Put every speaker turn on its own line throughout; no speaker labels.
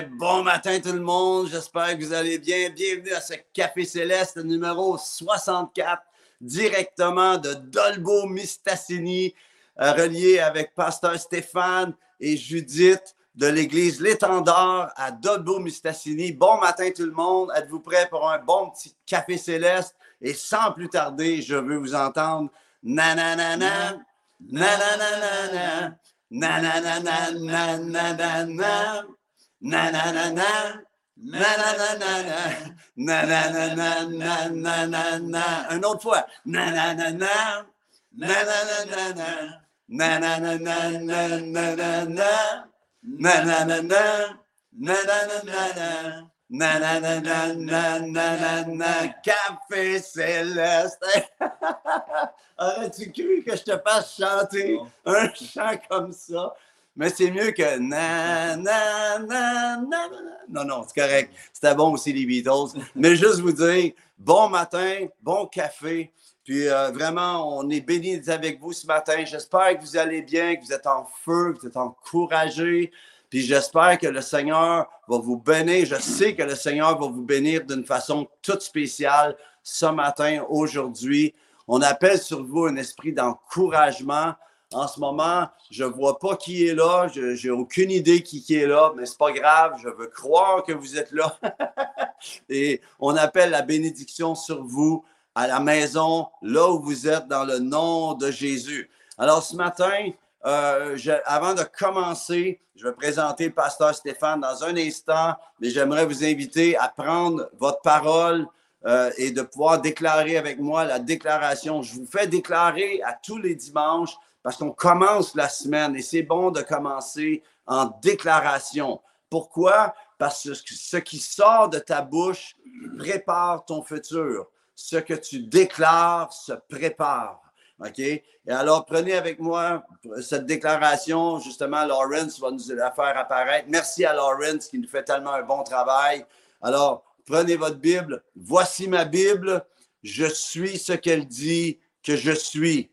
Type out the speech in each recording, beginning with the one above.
ben, bon matin tout le monde. J'espère que vous allez bien. Bienvenue à ce Café Céleste numéro 64, directement de Dolbo Mistassini, euh, relié avec Pasteur Stéphane et Judith de l'église L'Étendard à Dolbo Mistassini. Bon matin tout le monde. Êtes-vous prêts pour un bon petit Café Céleste? Et sans plus tarder, je veux vous entendre. Na na na na. Na na na na na. Na na na na na na na na. Na na na na. Na na na na na. Na na na na na na na na. Une autre fois. Na na na na. Na na na na na. Na na na na na na na na. Na na na na. Na na na na na. Na na na na na na na na. Café céleste. Aurais-tu cru que je te fasse chanter un chant comme ça? Mais c'est mieux que na, na, na, na. Non, non, c'est correct. C'était bon aussi, les Beatles. Mais juste vous dire, bon matin, bon café. Puis euh, vraiment, on est bénis avec vous ce matin. J'espère que vous allez bien, que vous êtes en feu, que vous êtes encouragés. Puis j'espère que le Seigneur va vous bénir. Je sais que le Seigneur va vous bénir d'une façon toute spéciale ce matin, aujourd'hui. On appelle sur vous un esprit d'encouragement. En ce moment, je ne vois pas qui est là. Je n'ai aucune idée qui, qui est là, mais ce n'est pas grave. Je veux croire que vous êtes là. Et on appelle la bénédiction sur vous à la maison, là où vous êtes, dans le nom de Jésus. Alors ce matin, euh, avant de commencer, je vais présenter le pasteur Stéphane dans un instant, mais j'aimerais vous inviter à prendre votre parole euh, et de pouvoir déclarer avec moi la déclaration. Je vous fais déclarer à tous les dimanches parce qu'on commence la semaine et c'est bon de commencer en déclaration. Pourquoi? Parce que ce qui sort de ta bouche prépare ton futur. Ce que tu déclares se prépare. OK? Et alors, prenez avec moi cette déclaration. Justement, Lawrence va nous la faire apparaître. Merci à Lawrence qui nous fait tellement un bon travail. Alors, prenez votre Bible. Voici ma Bible. Je suis ce qu'elle dit que je suis.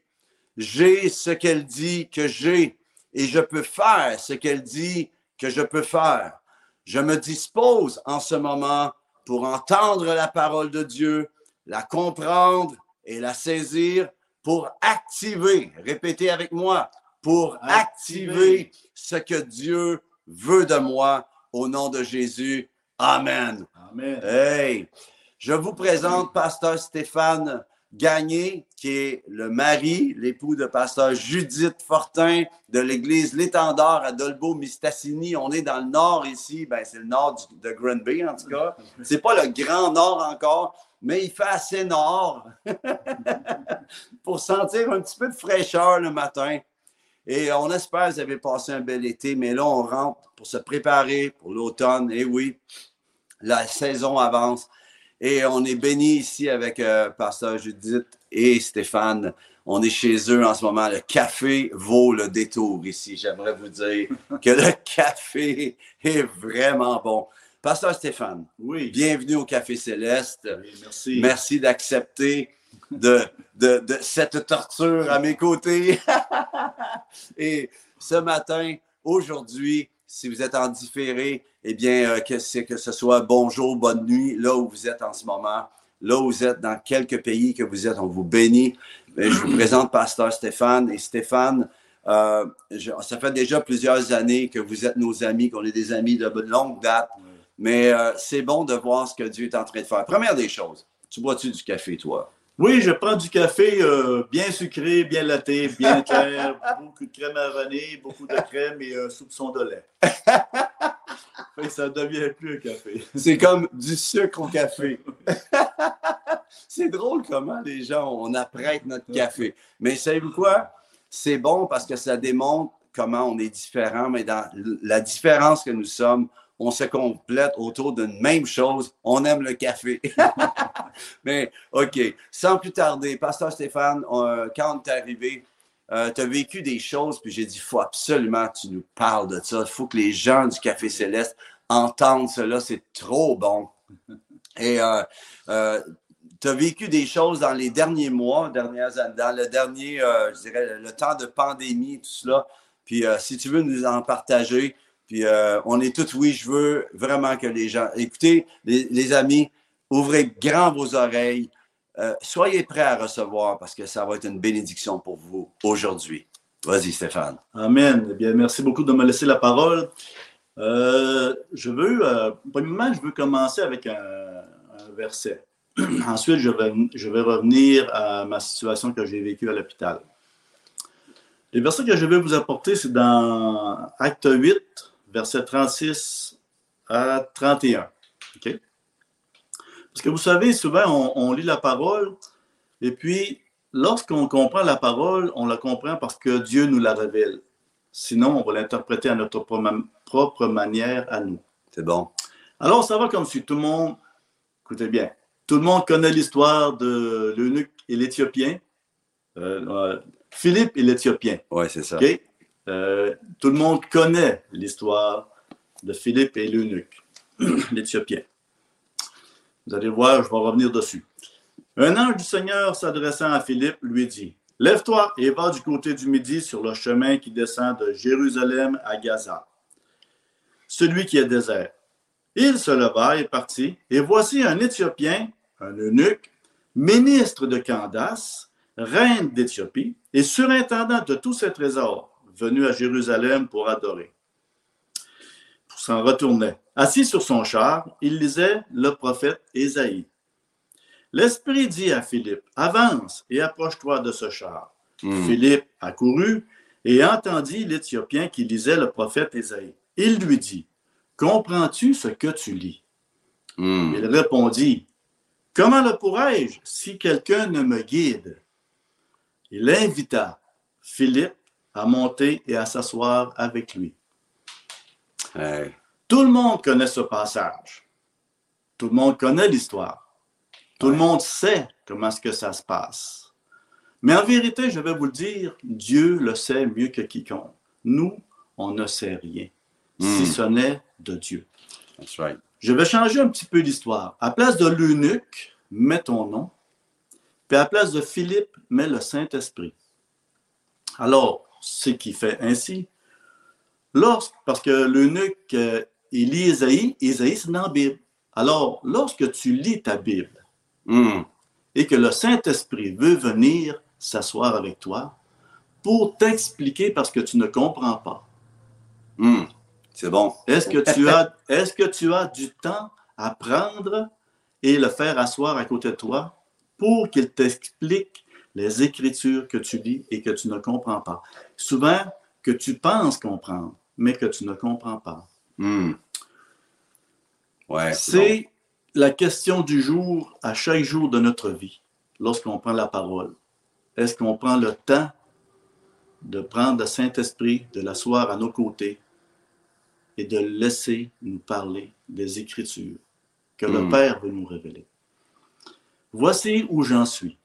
J'ai ce qu'elle dit que j'ai. Et je peux faire ce qu'elle dit que je peux faire. Je me dispose en ce moment pour entendre la parole de Dieu, la comprendre et la saisir pour activer, répétez avec moi, pour activer ce que Dieu veut de moi au nom de Jésus. Amen.
Amen.
Hey, je vous présente Pasteur Stéphane Gagné, qui est le mari, l'époux de Pasteur Judith Fortin de l'église L'Étendard à Dolbeau, Mistassini. On est dans le nord ici, ben, c'est le nord de Granby en tout cas. C'est pas le grand nord encore, mais il fait assez nord pour sentir un petit peu de fraîcheur le matin. Et on espère que vous avez passé un bel été, mais là, on rentre pour se préparer pour l'automne. Et oui, la saison avance. Et on est béni ici avec euh, Pasteur Judith et Stéphane. On est chez eux en ce moment. Le café vaut le détour ici. J'aimerais vous dire que le café est vraiment bon. Pasteur Stéphane,
Oui.
bienvenue au Café Céleste.
Oui, merci.
Merci d'accepter de, de, de cette torture à mes côtés. Et ce matin, aujourd'hui, si vous êtes en différé, eh bien, euh, que, c'est que ce soit bonjour, bonne nuit, là où vous êtes en ce moment, là où vous êtes, dans quelques pays que vous êtes, on vous bénit. Je vous présente Pasteur Stéphane. Et Stéphane, euh, je- ça fait déjà plusieurs années que vous êtes nos amis, qu'on est des amis de longue date. Mais euh, c'est bon de voir ce que Dieu est en train de faire. Première des choses, tu bois-tu du café, toi?
Oui, je prends du café euh, bien sucré, bien laté, bien clair, beaucoup de crème à vanille, beaucoup de crème et un soupçon de lait. Fait que ça devient plus un café.
C'est comme du sucre au café. c'est drôle comment les gens, on apprête notre café. Mais savez-vous quoi? C'est bon parce que ça démontre comment on est différent, mais dans la différence que nous sommes, on se complète autour d'une même chose. On aime le café. mais OK, sans plus tarder, Pasteur Stéphane, on- quand on est arrivé, euh, tu as vécu des choses, puis j'ai dit, faut absolument que tu nous parles de ça. Il faut que les gens du Café Céleste entendent cela. C'est trop bon. Et euh, tu as vécu des choses dans les derniers mois, dernières dans le dernier, euh, je dirais, le temps de pandémie, tout cela. Puis euh, si tu veux nous en partager, Puis euh, on est tous oui, je veux vraiment que les gens. Écoutez, les amis, ouvrez grand vos oreilles. Euh, soyez prêts à recevoir parce que ça va être une bénédiction pour vous aujourd'hui. Vas-y, Stéphane.
Amen. Eh bien, merci beaucoup de me laisser la parole. Euh, je veux, euh, premièrement, je veux commencer avec un, verset. Ensuite, je vais, je vais revenir à ma situation que j'ai vécue à l'hôpital. Les versets que je vais vous apporter, c'est dans Acte 8, versets 36 à 31. OK? Parce que vous savez, souvent, on, on lit la parole et puis, lorsqu'on comprend la parole, on la comprend parce que Dieu nous la révèle. Sinon, on va l'interpréter à notre pro- propre manière à nous.
C'est bon.
Alors, ça va comme si tout le monde, écoutez bien, tout le monde connaît l'histoire de l'eunuque et l'Éthiopien. Euh, euh, Philippe et l'Éthiopien.
Oui, c'est ça.
Euh, tout le monde connaît l'histoire de Philippe et l'eunuque, l'Éthiopien. Vous allez voir, je vais revenir dessus. Un ange du Seigneur s'adressant à Philippe lui dit Lève-toi et va du côté du midi sur le chemin qui descend de Jérusalem à Gaza, celui qui est désert. Il se leva et partit, et voici un Éthiopien, un eunuque, ministre de Candace, reine d'Éthiopie, et surintendant de tous ses trésors, venu à Jérusalem pour adorer. Pour s'en retourner. Assis sur son char, il lisait le prophète Ésaïe. L'Esprit dit à Philippe, avance et approche-toi de ce char.
Hmm.
Philippe accourut et entendit l'Éthiopien qui lisait le prophète Ésaïe. Il lui dit, comprends-tu ce que tu lis?
Hmm.
Il répondit, Comment le pourrais-je si quelqu'un ne me guide? Il invita Philippe à monter et à s'asseoir avec lui.
Hey.
Tout le monde connaît ce passage. Tout le monde connaît l'histoire. Tout le monde sait comment est-ce que ça se passe. Mais en vérité, je vais vous le dire, Dieu le sait mieux que quiconque. Nous, on ne sait rien, si
Hmm.
ce n'est de Dieu.
That's right.
Je vais changer un petit peu l'histoire. À place de l'eunuque, mets ton nom. Puis à la place de Philippe, mets le Saint-Esprit. Alors, ce qui fait ainsi, lorsque, parce que l'eunuque, euh, il lit Isaïe, Isaïe, c'est dans la Bible. Alors, lorsque tu lis ta Bible
Hmm.
et que le Saint-Esprit veut venir s'asseoir avec toi pour t'expliquer parce que tu ne comprends pas,
Hmm. C'est bon.
Est-ce que tu as, est-ce que tu as du temps à prendre et le faire asseoir à côté de toi pour qu'il t'explique les écritures que tu lis et que tu ne comprends pas? Souvent, que tu penses comprendre, mais que tu ne comprends pas.
Hmm. Ouais, c'est
la question du jour à chaque jour de notre vie, lorsqu'on prend la parole. Est-ce qu'on prend le temps de prendre le Saint-Esprit, de l'asseoir à nos côtés et de laisser nous parler des Écritures que le
Mm.
Père veut nous révéler? Voici où j'en suis.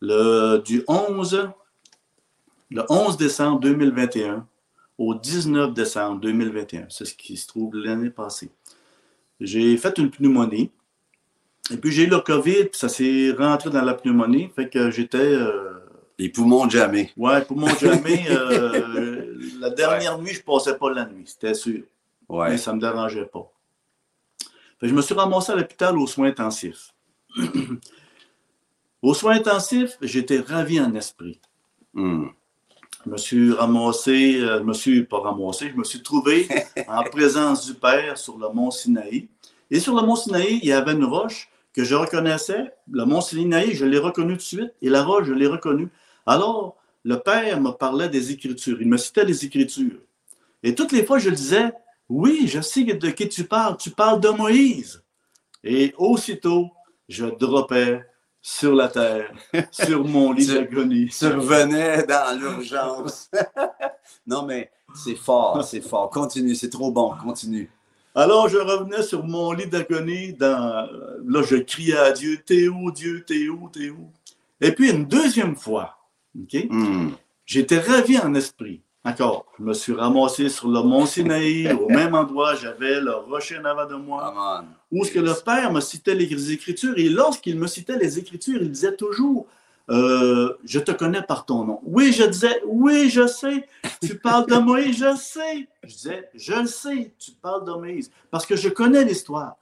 Le, du 11, le 11 décembre 2021 au 19 décembre 2021, c'est ce qui se trouve l'année passée. J'ai fait une pneumonie. Et puis j'ai eu le COVID, puis ça s'est rentré dans la pneumonie. Fait que j'étais. euh,
Les poumons jamais.
ouais, pour mon jamais, euh, la dernière nuit, je passais pas la nuit, c'était sûr.
Ouais.
Mais ça me dérangeait pas. Fait que je me suis ramassé à l'hôpital aux soins intensifs. aux soins intensifs, j'étais ravi en esprit.
Hmm.
Je me suis ramassé, euh, je me suis pas ramassé, je me suis trouvé en présence du Père sur le mont Sinaï. Et sur le mont Sinaï, il y avait une roche que je reconnaissais. Le mont Sinaï, je l'ai reconnu tout de suite, et la roche, je l'ai reconnue. Alors, le Père me parlait des Écritures. Il me citait les Écritures. Et toutes les fois, je disais, oui, je sais de qui tu parles. Tu parles de Moïse. Et aussitôt, je dropais sur la terre, sur mon lit d'agonie.
Tu revenais dans l'urgence. non, mais c'est fort, c'est fort. Continue, c'est trop bon. Continue.
Alors, je revenais sur mon lit d'agonie. Dans... Là, je criais à Dieu, T'es où, Dieu, t'es où, t'es où? Et puis, une deuxième fois, OK?
Hmm.
J'étais ravi en esprit. Encore, je me suis ramassé sur le mont Sinaï, au même endroit, j'avais le rocher en avant de moi,
Come on.
où ce que le Père me citait les Écritures? Et lorsqu'il me citait les Écritures, il disait toujours, euh, je te connais par ton nom. Oui, je disais, oui, je sais, tu parles de Moïse, je sais. Je disais, je le sais, tu parles de Moïse, parce que je connais l'histoire.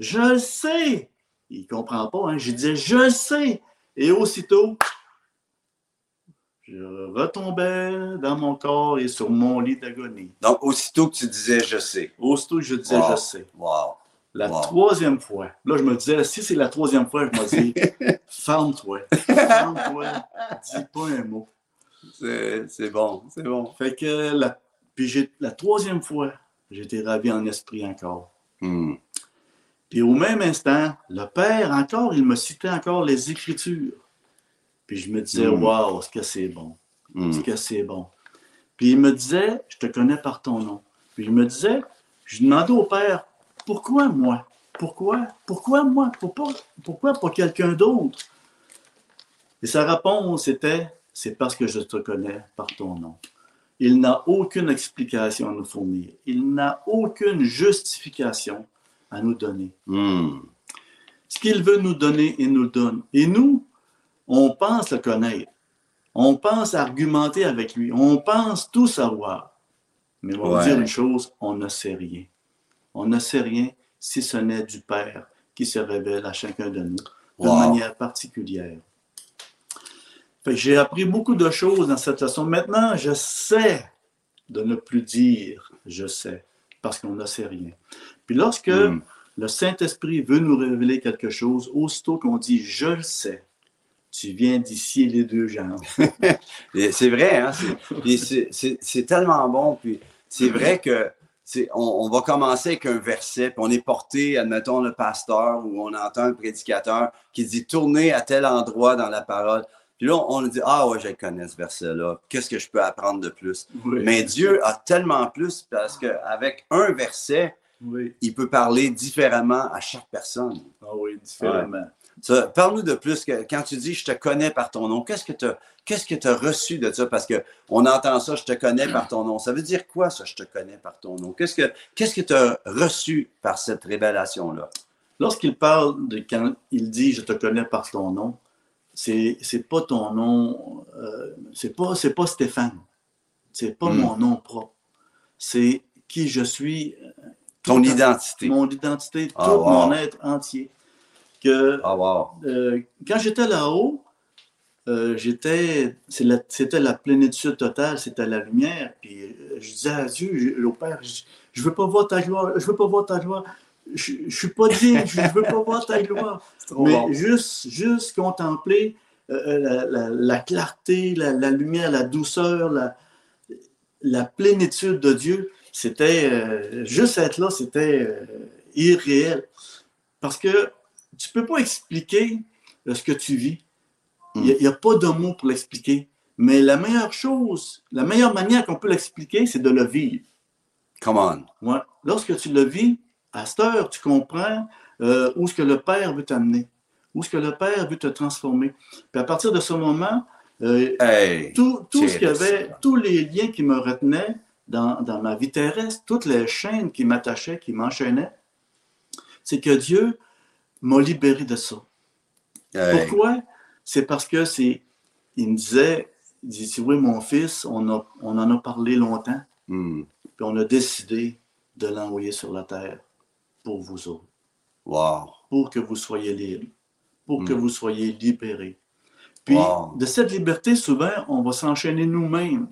Je le sais. Il ne comprend pas, hein? je disais, je le sais. Et aussitôt, je retombais dans mon corps et sur mon lit d'agonie.
Donc, aussitôt que tu disais je sais.
Aussitôt que je disais
Wow.
je sais.
Wow.
La
Wow.
troisième fois, là, je me disais, si c'est la troisième fois, je me dis, ferme-toi. Ferme-toi. Dis pas un mot.
C'est bon, c'est bon.
Fait que la, puis la troisième fois, j'étais ravi en esprit encore.
Hmm.
Puis au même instant, le Père, encore, il me citait encore les Écritures. Puis je me disais,
Mm.
waouh, est-ce que c'est bon?
Hmm.
Est-ce que c'est bon? Puis il me disait, je te connais par ton nom. Puis je me disais, je demandais au Père, pourquoi moi? Pourquoi? Pourquoi moi? Pourquoi, pourquoi pas quelqu'un d'autre? Et sa réponse était, c'est parce que je te connais par ton nom. Il n'a aucune explication à nous fournir. Il n'a aucune justification à nous donner.
Hmm.
Ce qu'il veut nous donner, il nous le donne. Et nous, on pense le connaître. On pense argumenter avec lui. On pense tout savoir. Mais on va
Ouais.
vous dire une chose, on ne sait rien. On ne sait rien si ce n'est du Père qui se révèle à chacun de nous de
Wow.
manière particulière. J'ai appris beaucoup de choses dans cette leçon. Maintenant, je sais de ne plus dire je sais parce qu'on ne sait rien. Puis lorsque
Hmm.
le Saint-Esprit veut nous révéler quelque chose, aussitôt qu'on dit je le sais, tu viens d'ici les deux jambes.
C'est vrai, hein? c'est- tellement bon. Puis c'est vrai que on, on va commencer avec un verset, puis on est porté, admettons, le pasteur ou on entend un prédicateur qui dit tournez à tel endroit dans la parole. Puis là, on dit Ah ouais, je connais ce verset-là. Qu'est-ce que je peux apprendre de plus?
Oui.
Mais Dieu a tellement plus parce qu'avec un verset,
Oui.
il peut parler différemment à chaque personne.
Ah oui, différemment.
Parle-nous de plus que quand tu dis je te connais par ton nom, qu'est-ce que tu as, qu'est-ce que as reçu de ça? Parce qu'on entend ça, je te connais par ton nom. Ça veut dire quoi, ça, je te connais par ton nom? Qu'est-ce que qu'est-ce que tu as reçu par cette révélation-là?
Lorsqu'il parle de quand il dit je te connais par ton nom, c'est c'est pas ton nom, euh, c'est pas c'est pas Stéphane, c'est pas
Mm.
mon nom propre, c'est qui je suis,
Ton
tout-
identité.
mon identité, tout
Ah, wow.
mon être entier. Que
Ah, wow.
euh, quand j'étais là-haut, euh, j'étais, la- c'était la plénitude totale, c'était la lumière. Puis euh, je disais à Dieu, au Père, je, je veux pas voir ta gloire, je veux pas voir ta gloire. Je, je suis pas digne, je veux pas voir ta gloire. Mais
bon.
juste, juste contempler euh, la, la- la clarté, la, lumière, la douceur, la, plénitude de Dieu, c'était euh, juste être là, c'était irréel. Parce que tu peux pas expliquer euh, ce que tu vis. Il n'y a, pas de mots pour l'expliquer. Mais la meilleure chose, la meilleure manière qu'on peut l'expliquer, c'est de le vivre.
Come on.
Ouais. Lorsque tu le vis, à cette heure, tu comprends euh, où ce que le Père veut t'amener, où ce que le Père veut te transformer. Puis à partir de ce moment, euh,
Hey.
tout, tout ce qu'il y avait, tous les liens qui me retenaient dans, dans ma vie terrestre, toutes les chaînes qui m'attachaient, qui m'enchaînaient, c'est que Dieu m'a libéré de ça.
Hey.
Pourquoi? C'est parce que c'est. Il me disait, il dit, oui, mon fils, on, a, on en a parlé longtemps,
Hmm.
puis on a décidé de l'envoyer sur la terre pour vous autres,
Wow.
pour que vous soyez libres, pour que
Mm.
vous soyez libérés. Puis,
Wow.
de cette liberté, souvent, on va s'enchaîner nous-mêmes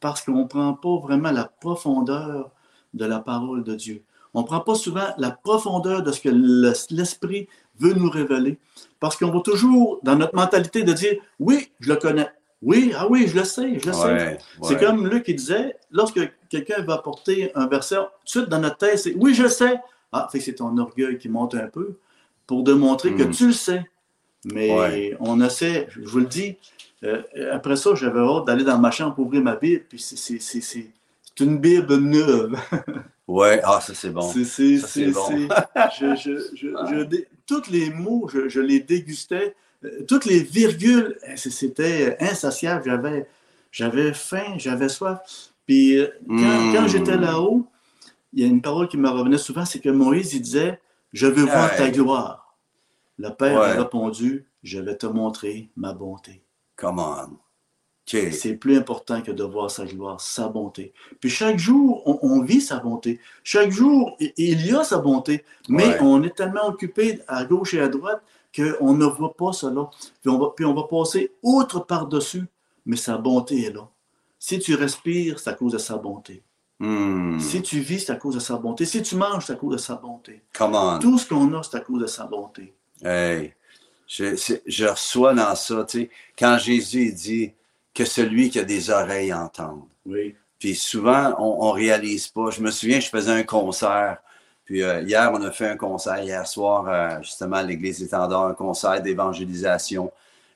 parce qu'on ne prend pas vraiment la profondeur de la parole de Dieu. On ne prend pas souvent la profondeur de ce que le- l'Esprit veut nous révéler parce qu'on va toujours, dans notre mentalité, de dire Oui, je le connais. Oui, ah oui, je le sais, je le sais.
Ouais,
C'est comme Luc qui disait, lorsque quelqu'un va apporter un verset, tout de suite dans notre tête, c'est oui, je le sais. Ah, fait que c'est ton orgueil qui monte un peu pour démontrer que
Mm.
tu le sais. Mais
Ouais.
on essaie, je vous le dis, euh, après ça, j'avais hâte d'aller dans ma chambre pour ouvrir ma Bible, puis c'est- c'est c'est- c'est- c'est une Bible neuve.
Ouais, ah, ça c'est bon.
C'est, c'est,
Ça, c'est
c'est,
bon.
je, je, je, je dé- tous les mots, je, les dégustais. Euh, Toutes les virgules, euh, c'était insatiable. J'avais, j'avais faim, j'avais soif. Puis euh, quand, quand j'étais là-haut, il y a une parole qui me revenait souvent, c'est que Moïse, il disait, je veux voir ta gloire. Le Père a répondu, je vais te montrer ma bonté.
Come on.
C'est plus important que de voir sa gloire, sa bonté. Puis chaque jour, on, on vit sa bonté. Chaque jour, il y a sa bonté. Mais
Ouais.
on est tellement occupé à gauche et à droite qu'on ne voit pas cela. Puis on va, puis on va passer outre par-dessus. Mais sa bonté est là. Si tu respires, c'est à cause de sa bonté.
Hmm.
Si tu vis, c'est à cause de sa bonté. Si tu manges, c'est à cause de sa bonté.
Come on.
Tout ce qu'on a, c'est à cause de sa bonté.
Hey, je, je reçois dans ça, tu sais, quand Jésus dit que celui qui a des oreilles entende.
Oui.
Puis souvent, on, on réalise pas. Je me souviens, je faisais un concert. Puis euh, hier, on a fait un concert, hier soir, euh, justement, à l'Église étendard, un concert d'évangélisation.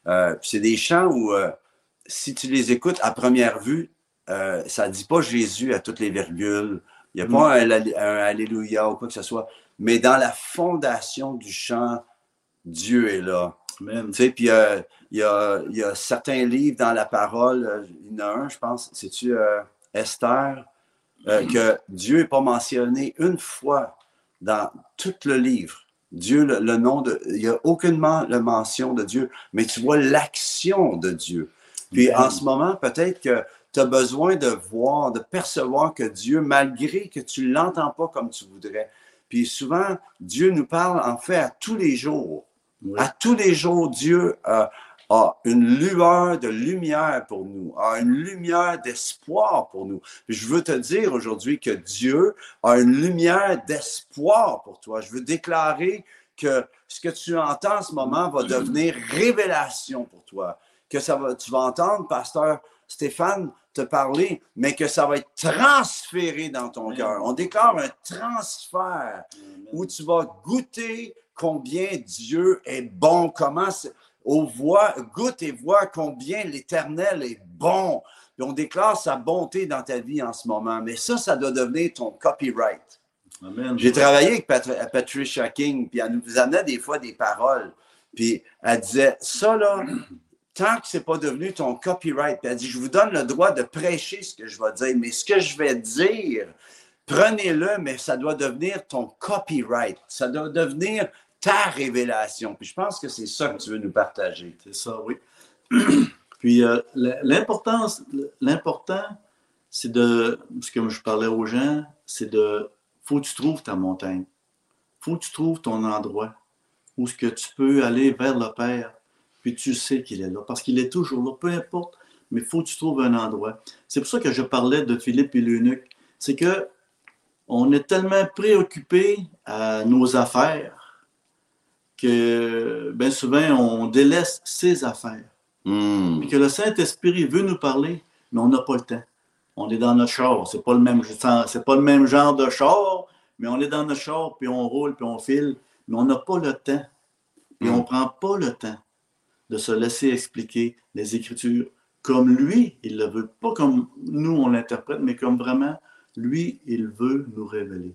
Euh, puis c'est des chants où, si tu les écoutes à première vue, ça ne dit pas Jésus à toutes les virgules. Il n'y a
Mm.
pas un, un Alléluia ou quoi que ce soit. Mais dans la fondation du chant, Dieu est là. Tu sais, puis euh, il y, a, il y a certains livres dans la parole, euh, il y en a un, je pense, c'est-tu euh, Esther, euh, que Dieu n'est pas mentionné une fois dans tout le livre. Dieu, le, le nom de. Il n'y a aucunement la mention de Dieu, mais tu vois l'action de Dieu. Puis en ce moment, peut-être que tu as besoin de voir, de percevoir que Dieu, malgré que tu ne l'entends pas comme tu voudrais, puis souvent, Dieu nous parle en fait à tous les jours.
Oui.
À tous les jours, Dieu euh, a une lueur de lumière pour nous, a une lumière d'espoir pour nous. Je veux te dire aujourd'hui que Dieu a une lumière d'espoir pour toi. Je veux déclarer que ce que tu entends en ce moment va devenir révélation pour toi. Que ça va, tu vas entendre, pasteur Stéphane, te parler, mais que ça va être transféré dans ton cœur. On déclare un transfert où tu vas goûter combien Dieu est bon, comment on voit, goûte et vois combien l'Éternel est bon. On déclare sa bonté dans ta vie en ce moment. Mais ça, ça doit devenir ton copyright. J'ai travaillé avec Pat- Patricia King, puis elle nous amenait des fois des paroles. Puis elle disait, ça là, tant que c'est pas devenu ton copyright, puis elle dit, je vous donne le droit de prêcher ce que je vais dire, mais ce que je vais dire, prenez-le, mais ça doit devenir ton copyright. Ça doit devenir ta révélation. Puis je pense que c'est ça que tu veux nous partager.
C'est ça, oui. Puis euh, l'importance, l'important, c'est de, ce que je parlais aux gens, c'est de, faut que tu trouves ta montagne. Faut que tu trouves ton endroit où ce que tu peux aller vers le Père, puis tu sais qu'il est là, parce qu'il est toujours là, peu importe, mais faut que tu trouves un endroit. C'est pour ça que je parlais de Philippe et l'eunuque. C'est que on est tellement préoccupé à nos affaires que bien souvent on délaisse ses affaires.
Hmm.
Puis que le Saint-Esprit veut nous parler, mais on n'a pas le temps. On est dans notre char. C'est pas le même, c'est pas le même genre de char, mais on est dans notre char, puis on roule, puis on file, mais on n'a pas le temps. Et
Mm.
on prend pas le temps de se laisser expliquer les Écritures comme lui, il le veut. Pas comme nous, on l'interprète, mais comme vraiment, lui, il veut nous révéler.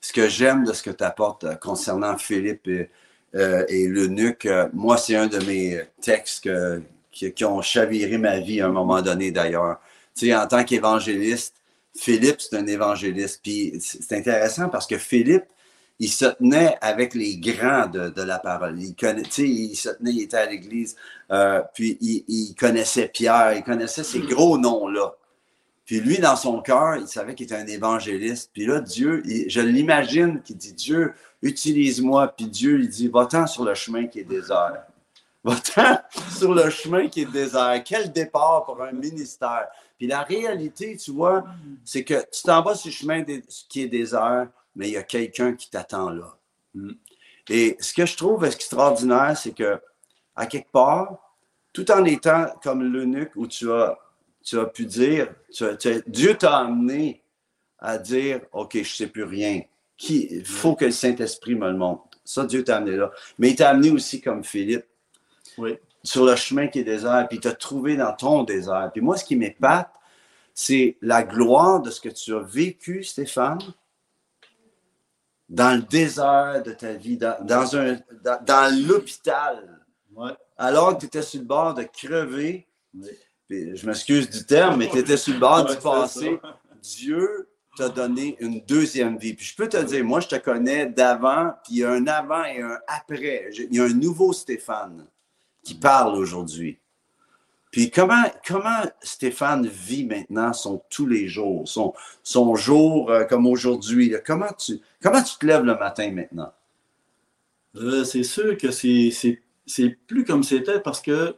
Ce que j'aime de ce que tu apportes euh, concernant Philippe et, euh, et l'eunuque, euh, moi, c'est un de mes textes qui, ont chaviré ma vie à un moment donné d'ailleurs. Tu sais, en tant qu'évangéliste, Philippe, c'est un évangéliste. Puis c'est intéressant parce que Philippe, il se tenait avec les grands de, la parole. Il, connaît, il se tenait, il était à l'église, euh, puis il connaissait Pierre, il connaissait ces gros noms-là. Puis lui, dans son cœur, il savait qu'il était un évangéliste. Puis là, Dieu, je l'imagine qu'il dit, Dieu, utilise-moi. Puis Dieu, il dit, va-t'en sur le chemin qui est désert. Va-t'en sur le chemin qui est désert. Quel départ pour un ministère. Puis la réalité, tu vois, c'est que tu t'en vas sur le chemin qui est désert, mais il y a quelqu'un qui t'attend là. Et ce que je trouve extraordinaire, c'est que, à quelque part, tout en étant comme l'eunuque où tu as, tu as pu dire, tu as- tu as- Dieu t'a amené à dire, OK, je ne sais plus rien. Il faut que le Saint-Esprit me le montre. Ça, Dieu t'a amené là. Mais il t'a amené aussi comme Philippe
Oui.
sur le chemin qui est désert, puis il t'a trouvé dans ton désert. Puis moi, ce qui m'épate, c'est la gloire de ce que tu as vécu, Stéphane, dans le désert de ta vie, dans, dans un, dans, dans l'hôpital,
Ouais.
alors que tu étais sur le bord de crever.
Oui.
Puis, je m'excuse du terme, mais tu étais sur le bord
Ouais,
du passé.
ça.
Dieu t'a donné une deuxième vie. Puis je peux te dire, moi, je te connais d'avant, puis il y a un avant et un après. Il y a un nouveau Stéphane. qui parle aujourd'hui. Puis comment, comment Stéphane vit maintenant son tous les jours, son, son jour euh, comme aujourd'hui? Comment tu, comment tu te lèves le matin maintenant?
Euh, c'est sûr que c'est plus comme c'était parce que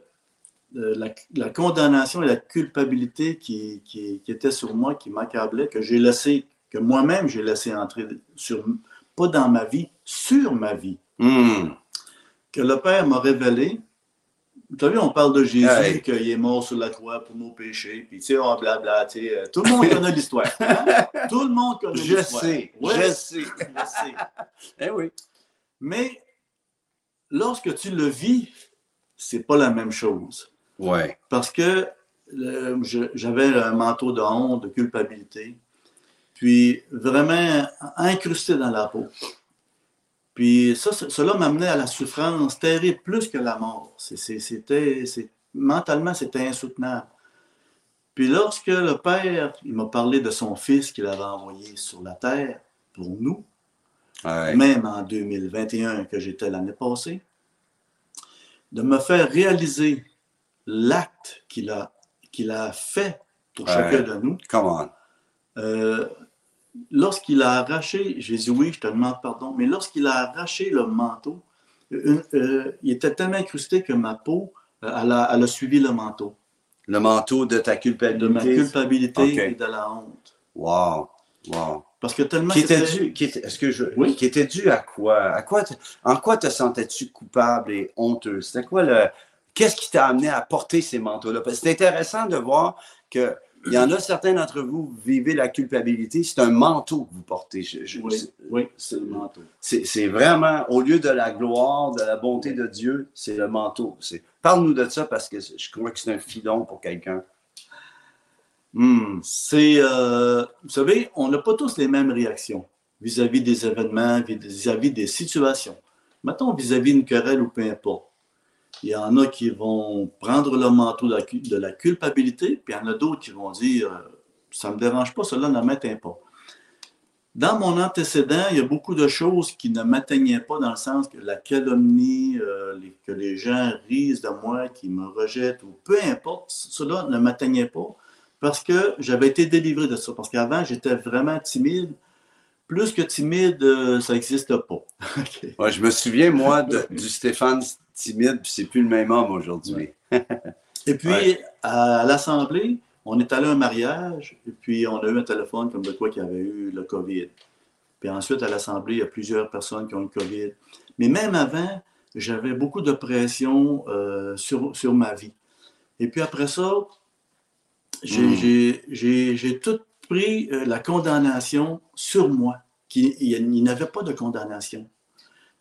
la, condamnation et la culpabilité qui, qui, était sur moi, qui m'accablait, que j'ai laissé, que moi-même j'ai laissé entrer sur, pas dans ma vie, sur ma vie.
Hmm.
Que le Père m'a révélé. Tu as vu, on parle de Jésus, qu'il est mort sur la croix pour nos péchés, puis tu sais, on blabla, tu sais, euh, tout le monde connaît l'histoire. Hein? Tout le monde connaît l'histoire.
Je sais, je sais. Je
sais.
eh oui.
Mais lorsque tu le vis, c'est pas la même chose.
Ouais.
Parce que j'avais un manteau de honte, de culpabilité, puis vraiment incrusté dans la peau. Puis ça, cela m'amenait à la souffrance terrible, plus que la mort. C'était, mentalement, c'était insoutenable. Puis lorsque le Père, il m'a parlé de son Fils qu'il avait envoyé sur la terre pour nous, même en 2021 que j'étais l'année passée, de me faire réaliser l'acte qu'il a, qu'il a fait pour chacun de nous.
Comment?
Euh, lorsqu'il a arraché, dit oui, je te demande pardon, mais lorsqu'il a arraché le manteau, euh, il était tellement incrusté que ma peau, euh, elle, a, suivi le manteau.
Le manteau de ta culpabilité.
De ma culpabilité et de la honte.
Wow. Wow.
Parce que tellement.
Qui était dû, qui était, est-ce que je, oui? qui était dû à quoi? À quoi en quoi te sentais-tu coupable et honteux? C'était quoi le, Qu'est-ce qui t'a amené à porter ces manteaux-là? Parce que c'est intéressant de voir qu'il y en a certains d'entre vous, vivez la culpabilité, c'est un manteau que vous portez.
oui, c'est le manteau.
C'est vraiment, au lieu de la gloire, de la bonté de Dieu, c'est le manteau. Parle-nous de ça parce que je crois que c'est un filon pour quelqu'un.
Hmm, c'est, euh, vous savez, on n'a pas tous les mêmes réactions vis-à-vis des événements, vis-à-vis des situations. Mettons vis-à-vis d'une querelle ou peu importe. Il y en a qui vont prendre le manteau de la, culpabilité, puis il y en a d'autres qui vont dire euh, Ça ne me dérange pas, cela ne m'atteint pas. Dans mon antécédent, il y a beaucoup de choses qui ne m'atteignaient pas dans le sens que la calomnie, euh, que les gens risent de moi, qui me rejettent, ou peu importe, cela ne m'atteignait pas parce que j'avais été délivré de ça. Parce qu'avant, j'étais vraiment timide. Plus que timide, euh, ça n'existe pas.
je me souviens, moi, du Stéphane timide, puis c'est plus le même homme aujourd'hui.
et puis, à l'Assemblée, on est allé à un mariage, et puis on a eu un téléphone comme de quoi qu'il y avait eu le COVID. Puis ensuite, à l'Assemblée, il y a plusieurs personnes qui ont eu le COVID. Mais même avant, j'avais beaucoup de pression euh, sur, sur ma vie. Et puis après ça, j'ai hmm. tout pris euh, la condamnation sur moi. Qui, il n'y avait pas de condamnation.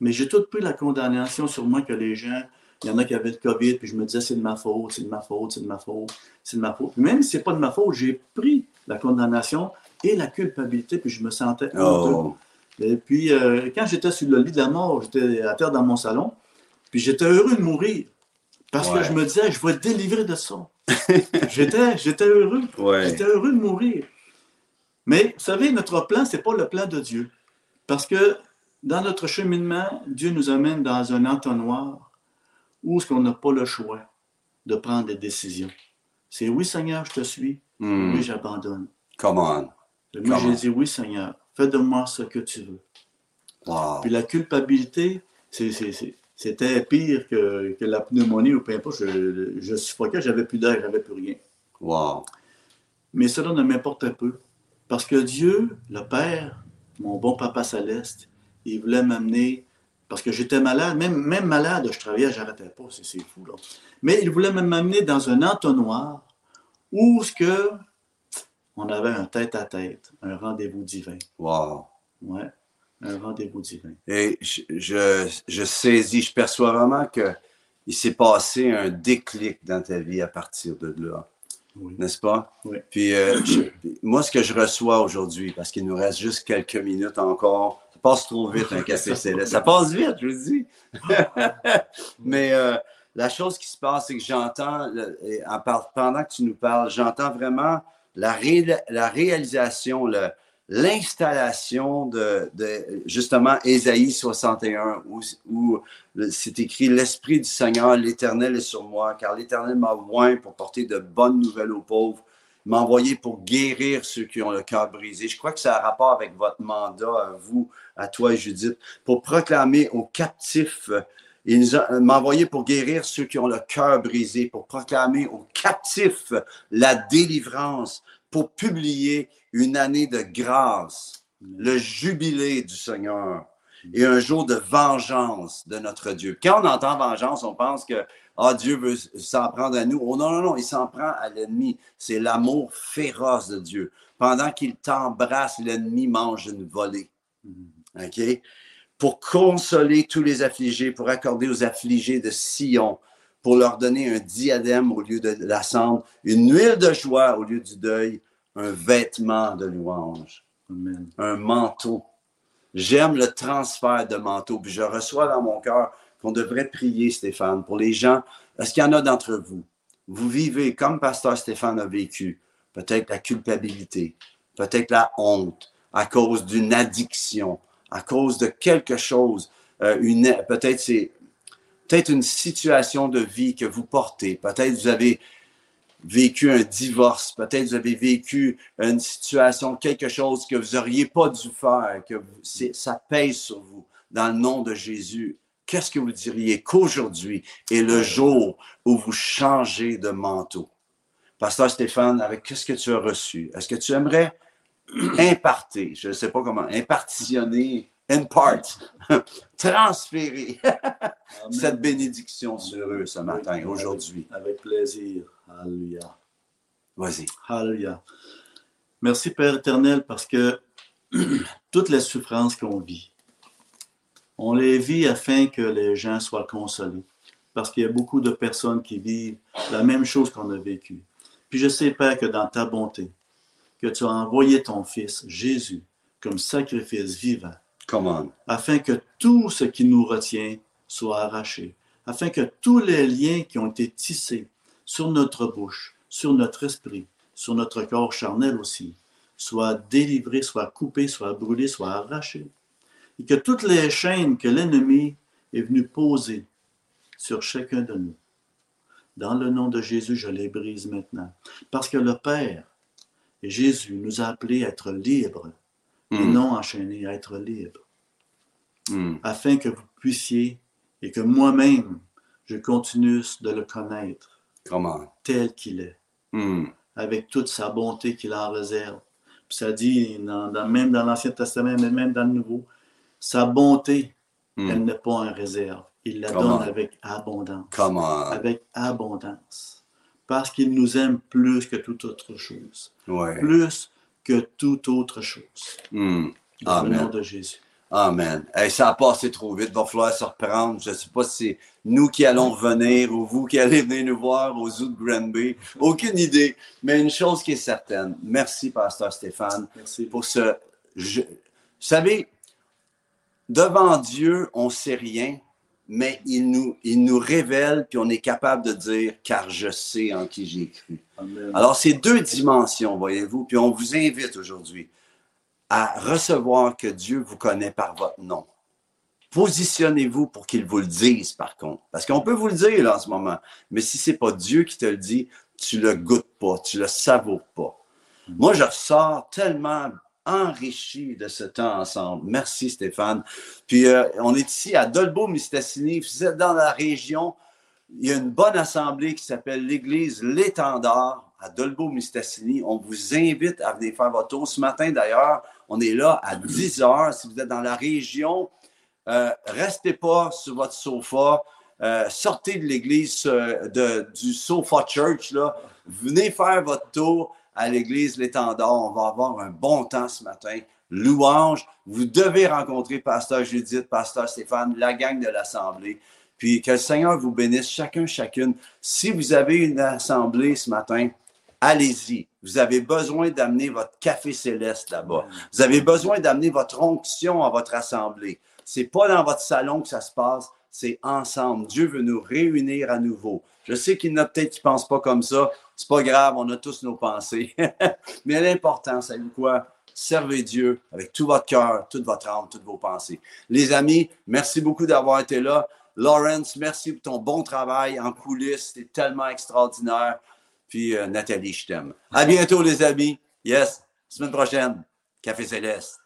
Mais j'ai tout pris la condamnation sur moi que les gens, il y en a qui avaient le COVID, puis je me disais, c'est de ma faute, c'est de ma faute, c'est de ma faute, c'est de ma faute. Même si ce n'est pas de ma faute, j'ai pris la condamnation et la culpabilité, puis je me sentais
oh.
Et puis, euh, quand j'étais sur le lit de la mort, j'étais à terre dans mon salon, puis j'étais heureux de mourir. Parce que je me disais, je vais être délivré de ça. j'étais, j'étais heureux. J'étais heureux de mourir. Mais, vous savez, notre plan, ce n'est pas le plan de Dieu. Parce que dans notre cheminement, Dieu nous amène dans un entonnoir où ce qu'on n'a pas le choix de prendre des décisions. C'est oui, Seigneur, je te suis. Hmm. Oui, j'abandonne.
Come on.
moi, j'ai dit oui, Seigneur, fais de moi ce que tu veux. Puis la culpabilité, c'était pire que, la pneumonie ou peu importe. Je, je suffoquais, j'avais plus d'air, j'avais plus rien.
Wow.
Mais cela ne m'importe peu. Parce que Dieu, le Père, mon bon Papa Céleste, il voulait m'amener, parce que j'étais malade, même, même malade, je travaillais, j'arrêtais pas, c'est fou, là. Mais il voulait m'amener dans un entonnoir où ce que on avait un tête-à-tête, un rendez-vous divin.
Wow.
Ouais, un rendez-vous divin.
Et je, je, saisis, je perçois vraiment qu'il s'est passé un déclic dans ta vie à partir de là. N'est-ce pas?
Oui.
Puis euh, moi, ce que je reçois aujourd'hui, parce qu'il nous reste juste quelques minutes encore, passe trop vite un café céleste. Ça passe vite, je vous dis. Mais euh, la chose qui se passe, c'est que j'entends, pendant que tu nous parles, j'entends vraiment la, la réalisation, le, l'installation de, justement Ésaïe 61, où, c'est écrit L'Esprit du Seigneur, l'Éternel est sur moi, car l'Éternel m'a oint pour porter de bonnes nouvelles aux pauvres, m'a envoyé pour guérir ceux qui ont le cœur brisé. Je crois que ça a rapport avec votre mandat, à vous, à toi, Judith, pour proclamer aux captifs. Il m'a envoyé pour guérir ceux qui ont le cœur brisé, pour proclamer aux captifs la délivrance, pour publier une année de grâce, le jubilé du Seigneur et un jour de vengeance de notre Dieu. Quand on entend vengeance, on pense que ah, Dieu veut s'en prendre à nous. Oh non, non, non, il s'en prend à l'ennemi. C'est l'amour féroce de Dieu. Pendant qu'il t'embrasse, l'ennemi mange une volée. OK? Pour consoler tous les affligés, pour accorder aux affligés de Sion, pour leur donner un diadème au lieu de la cendre, une huile de joie au lieu du deuil, un vêtement de louange, un manteau. J'aime le transfert de manteau, puis je reçois dans mon cœur qu'on devrait prier, Stéphane, pour les gens. Est-ce qu'il y en a d'entre vous? Vous vivez comme Pasteur Stéphane a vécu, peut-être la culpabilité, peut-être la honte, à cause d'une addiction, à cause de quelque chose, euh, peut-être c'est peut-être une situation de vie que vous portez, peut-être vous avez vécu un divorce, peut-être vous avez vécu une situation, quelque chose que vous n'auriez pas dû faire, que ça pèse sur vous. Dans le nom de Jésus, qu'est-ce que vous diriez qu'aujourd'hui est le jour où vous changez de manteau? Pasteur Stéphane, avec qu'est-ce que tu as reçu? Est-ce que tu aimerais imparter, je ne sais pas comment, impartitionner, impart, transférer cette bénédiction sur eux ce matin, aujourd'hui?
Avec plaisir. Alléluia.
Vas-y.
Alléluia. Merci Père éternel parce que toutes les souffrances qu'on vit, on les vit afin que les gens soient consolés. Parce qu'il y a beaucoup de personnes qui vivent la même chose qu'on a vécu. Puis je sais, Père, que dans ta bonté, que tu as envoyé ton Fils, Jésus, comme sacrifice vivant. Afin que tout ce qui nous retient soit arraché. Afin que tous les liens qui ont été tissés sur notre bouche, sur notre esprit, sur notre corps charnel aussi, soient délivrés, soient coupés, soient brûlés, soient arrachés. Et que toutes les chaînes que l'ennemi est venu poser sur chacun de nous, dans le nom de Jésus, je les brise maintenant. Parce que le Père et Jésus nous a appelés à être libres et hmm. non enchaînés, à être libres. Hmm. Afin que vous puissiez et que moi-même, je continue de le connaître
Comment?
Tel qu'il est.
Hmm.
Avec toute sa bonté qu'il en réserve. Puis ça dit, même dans l'Ancien Testament, mais même dans le Nouveau, sa bonté, hmm. elle n'est pas en réserve. Il la donne avec abondance.
Comment?
Avec abondance. Parce qu'il nous aime plus que toute autre chose.
Ouais.
Plus que toute autre chose.
Mm.
Dans le nom de Jésus.
Amen. ça a passé trop vite. Il va falloir se reprendre. Je ne sais pas si c'est nous qui allons revenir ou vous qui allez venir nous voir aux zoo de Granby. Aucune idée. Mais une chose qui est certaine. Merci, Pasteur Stéphane,
Merci.
pour ce. Vous savez, devant Dieu, on ne sait rien, mais il nous, il nous révèle, puis on est capable de dire, car je sais en qui j'ai cru. Alors, c'est deux dimensions, voyez-vous, puis on vous invite aujourd'hui à recevoir que Dieu vous connaît par votre nom. Positionnez-vous pour qu'il vous le dise, par contre. Parce qu'on peut vous le dire là, en ce moment, mais si c'est pas Dieu qui te le dit, tu le goûtes pas, tu le savoures pas. Moi, je ressors tellement enrichi de ce temps ensemble. Merci Stéphane. Puis euh, on est ici à Dolbeau-Mistassini. Vous êtes dans la région. Il y a une bonne assemblée qui s'appelle l'Église L'Étendard à Dolbeau-Mistassini. On vous invite à venir faire votre tour. Ce matin, d'ailleurs, on est là à 10 heures. Si vous êtes dans la région, euh, restez pas sur votre sofa. Euh, sortez de l'église du Sofa Church. Venez faire votre tour à l'église L'Étendard. On va avoir un bon temps ce matin. Louange. Vous devez rencontrer Pasteur Judith, Pasteur Stéphane, la gang de l'Assemblée. Puis que le Seigneur vous bénisse chacun, chacune. Si vous avez une assemblée ce matin, allez-y. Vous avez besoin d'amener votre café céleste là-bas. Vous avez besoin d'amener votre onction à votre assemblée. C'est pas dans votre salon que ça se passe, c'est ensemble. Dieu veut nous réunir à nouveau. Je sais qu'il y en a peut-être qui pensent pas comme ça. C'est pas grave, on a tous nos pensées. Mais l'important, c'est quoi? servez Dieu avec tout votre cœur, toute votre âme, toutes vos pensées. Les amis, merci beaucoup d'avoir été là. Lawrence, merci pour ton bon travail en coulisses. C'était tellement extraordinaire. Puis euh, Nathalie, je t'aime. À bientôt, les amis. Yes, semaine prochaine. Café Céleste.